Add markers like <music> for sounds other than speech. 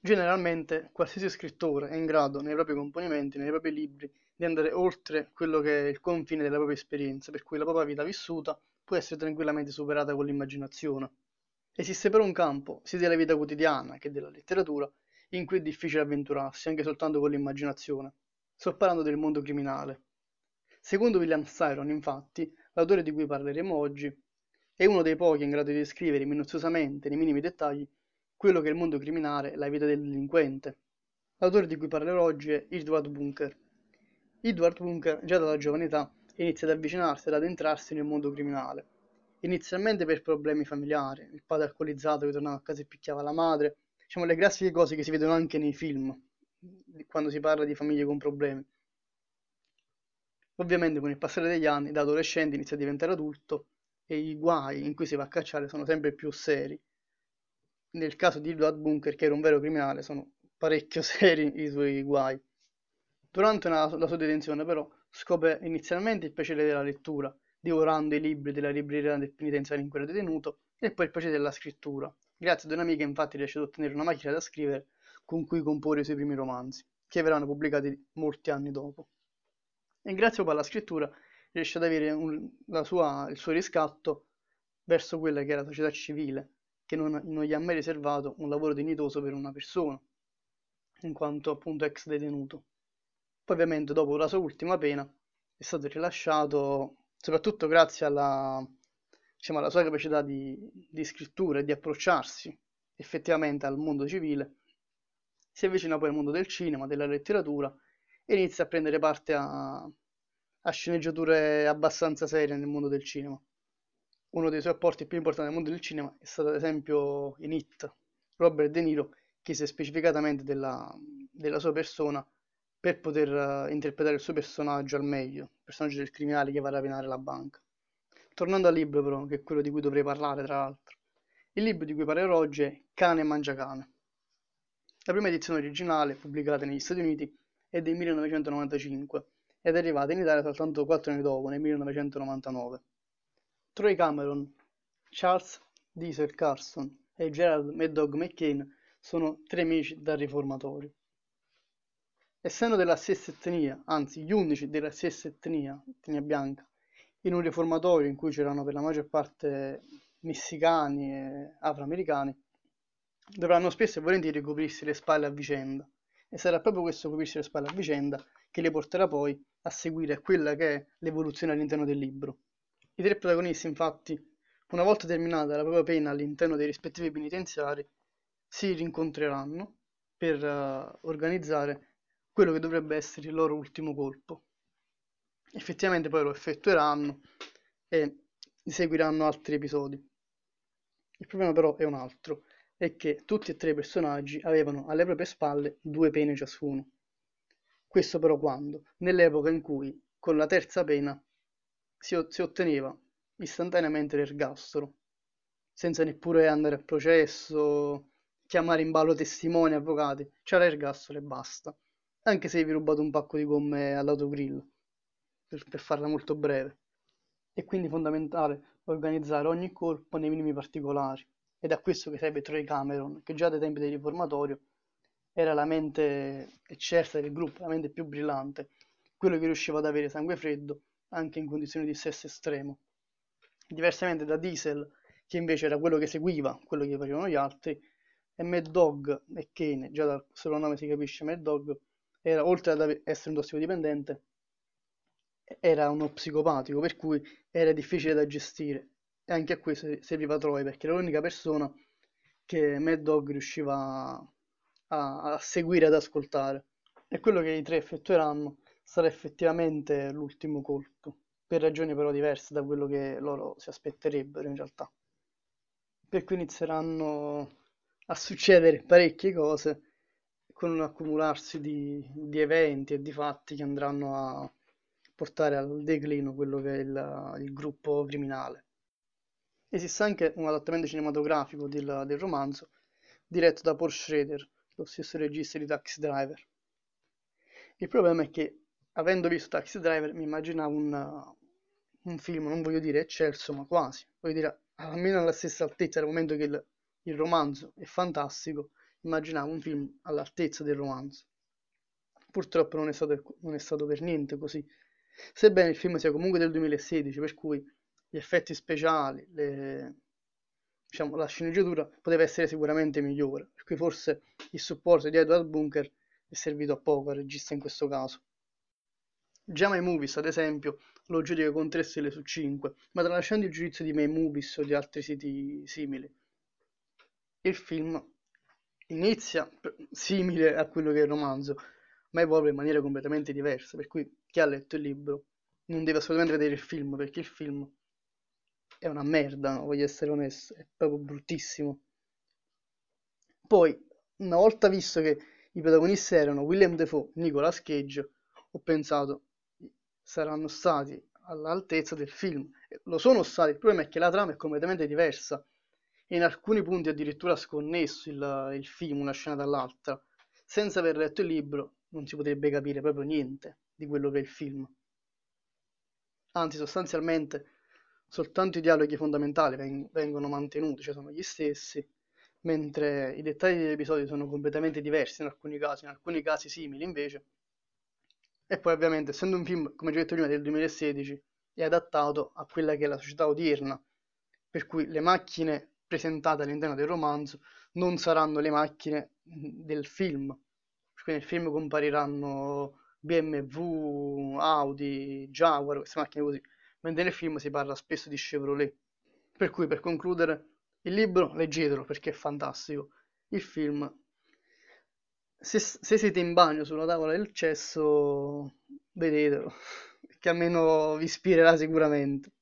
Generalmente qualsiasi scrittore è in grado nei propri componimenti, nei propri libri, di andare oltre quello che è il confine della propria esperienza, per cui la propria vita vissuta può essere tranquillamente superata con l'immaginazione. Esiste però un campo, sia della vita quotidiana che della letteratura, in cui è difficile avventurarsi, anche soltanto con l'immaginazione. Sto parlando del mondo criminale. Secondo William Styron, infatti, l'autore di cui parleremo oggi, è uno dei pochi in grado di descrivere minuziosamente, nei minimi dettagli, quello che è il mondo criminale, la vita del delinquente. L'autore di cui parlerò oggi è Edward Bunker. Edward Bunker, già dalla giovane età, inizia ad avvicinarsi e ad addentrarsi nel mondo criminale. Inizialmente per problemi familiari, il padre alcolizzato che tornava a casa e picchiava la madre, diciamo le classiche cose che si vedono anche nei film, quando si parla di famiglie con problemi. Ovviamente con il passare degli anni, da adolescente inizia a diventare adulto e i guai in cui si va a cacciare sono sempre più seri nel caso di Edward Bunker, che era un vero criminale, sono parecchio <laughs> seri i suoi guai. Durante una, la sua detenzione, però, scopre inizialmente il piacere della lettura, divorando i libri della libreria del penitenziario in cui era detenuto, e poi il piacere della scrittura. Grazie ad un'amica, infatti, riesce ad ottenere una macchina da scrivere con cui comporre i suoi primi romanzi, che verranno pubblicati molti anni dopo. E grazie alla scrittura riesce ad avere un, sua, il suo riscatto verso quella che è la società civile, che non, non gli ha mai riservato un lavoro dignitoso per una persona, in quanto appunto ex detenuto. Poi ovviamente dopo la sua ultima pena è stato rilasciato soprattutto grazie alla, diciamo, alla sua capacità di, di scrittura e di approcciarsi effettivamente al mondo civile, si avvicina poi al mondo del cinema, della letteratura e inizia a prendere parte a, a sceneggiature abbastanza serie nel mondo del cinema uno dei suoi apporti più importanti nel mondo del cinema è stato ad esempio in It. Robert De Niro chiese specificatamente della, della sua persona per poter uh, interpretare il suo personaggio al meglio, il personaggio del criminale che va a rapinare la banca. Tornando al libro però, che è quello di cui dovrei parlare tra l'altro. Il libro di cui parlerò oggi è Cane mangia cane. La prima edizione originale, pubblicata negli Stati Uniti, è del 1995 ed è arrivata in Italia soltanto 4 anni dopo, nel 1999. Troy Cameron, Charles Diesel Carson e Gerald Mad Dog McCain sono tre amici da riformatori. Essendo della stessa etnia, anzi gli unici della stessa etnia, etnia bianca, in un riformatorio in cui c'erano per la maggior parte messicani e afroamericani, dovranno spesso e volentieri coprirsi le spalle a vicenda. E sarà proprio questo coprirsi le spalle a vicenda che li porterà poi a seguire quella che è l'evoluzione all'interno del libro. I tre protagonisti, infatti, una volta terminata la propria pena all'interno dei rispettivi penitenziari, si rincontreranno per uh, organizzare quello che dovrebbe essere il loro ultimo colpo. Effettivamente poi lo effettueranno e seguiranno altri episodi. Il problema però è un altro, è che tutti e tre i personaggi avevano alle proprie spalle due pene ciascuno. Questo però quando? Nell'epoca in cui, con la terza pena, si, si otteneva istantaneamente l'ergastolo, senza neppure andare a processo, chiamare in ballo testimoni, avvocati, c'era l'ergastolo e basta, anche se avevi rubato un pacco di gomme all'autogrill, per, per farla molto breve. È quindi fondamentale organizzare ogni colpo nei minimi particolari, ed è questo che serve Troy Cameron, che già dai tempi del riformatorio era la mente eccelsa del gruppo, la mente più brillante, quello che riusciva ad avere sangue freddo anche in condizioni di stress estremo. Diversamente da Diesel, che invece era quello che seguiva quello che facevano gli altri, e Mad Dog e Kane, già dal solo nome si capisce Mad Dog, era, oltre ad essere un tossicodipendente, era uno psicopatico, per cui era difficile da gestire. E anche a questo serviva Troy, perché era l'unica persona che Mad Dog riusciva a, a seguire, ad ascoltare. E quello che i tre effettueranno sarà effettivamente l'ultimo colpo, per ragioni però diverse da quello che loro si aspetterebbero in realtà. Per cui inizieranno a succedere parecchie cose con un accumularsi di, di eventi e di fatti che andranno a portare al declino quello che è il, il gruppo criminale. Esiste anche un adattamento cinematografico del, del romanzo diretto da Paul Schrader, lo stesso regista di Taxi Driver. Il problema è che avendo visto Taxi Driver mi immaginavo un, un film, non voglio dire eccelso, ma quasi, voglio dire almeno alla stessa altezza, dal momento che il, il romanzo è fantastico, immaginavo un film all'altezza del romanzo. Purtroppo non è stato, non è stato per niente così. Sebbene il film sia comunque del 2016, per cui gli effetti speciali, le, diciamo, la sceneggiatura poteva essere sicuramente migliore, per cui forse il supporto di Edward Bunker è servito a poco al regista in questo caso. Già My Movies, ad esempio, lo giudica con 3 stelle su 5, ma tralasciando il giudizio di My Movies o di altri siti simili, il film inizia simile a quello che è il romanzo, ma evolve in maniera completamente diversa, per cui chi ha letto il libro non deve assolutamente vedere il film, perché il film è una merda, no? voglio essere onesto, è proprio bruttissimo. Poi, una volta visto che i protagonisti erano William Defoe Nicolas Cage, ho pensato saranno stati all'altezza del film. Lo sono stati, il problema è che la trama è completamente diversa in alcuni punti addirittura sconnesso il, il film una scena dall'altra. Senza aver letto il libro non si potrebbe capire proprio niente di quello che è il film. Anzi, sostanzialmente soltanto i dialoghi fondamentali veng- vengono mantenuti, cioè sono gli stessi, mentre i dettagli degli episodi sono completamente diversi in alcuni casi, in alcuni casi simili invece. E poi ovviamente, essendo un film, come già detto prima, del 2016, è adattato a quella che è la società odierna, per cui le macchine presentate all'interno del romanzo non saranno le macchine del film. Quindi nel film compariranno BMW, Audi, Jaguar, queste macchine così mentre nel film si parla spesso di Chevrolet. Per cui, per concludere, il libro leggetelo perché è fantastico. Il film, se, se siete in bagno sulla tavola del cesso, vedetelo, <laughs> che almeno vi ispirerà sicuramente.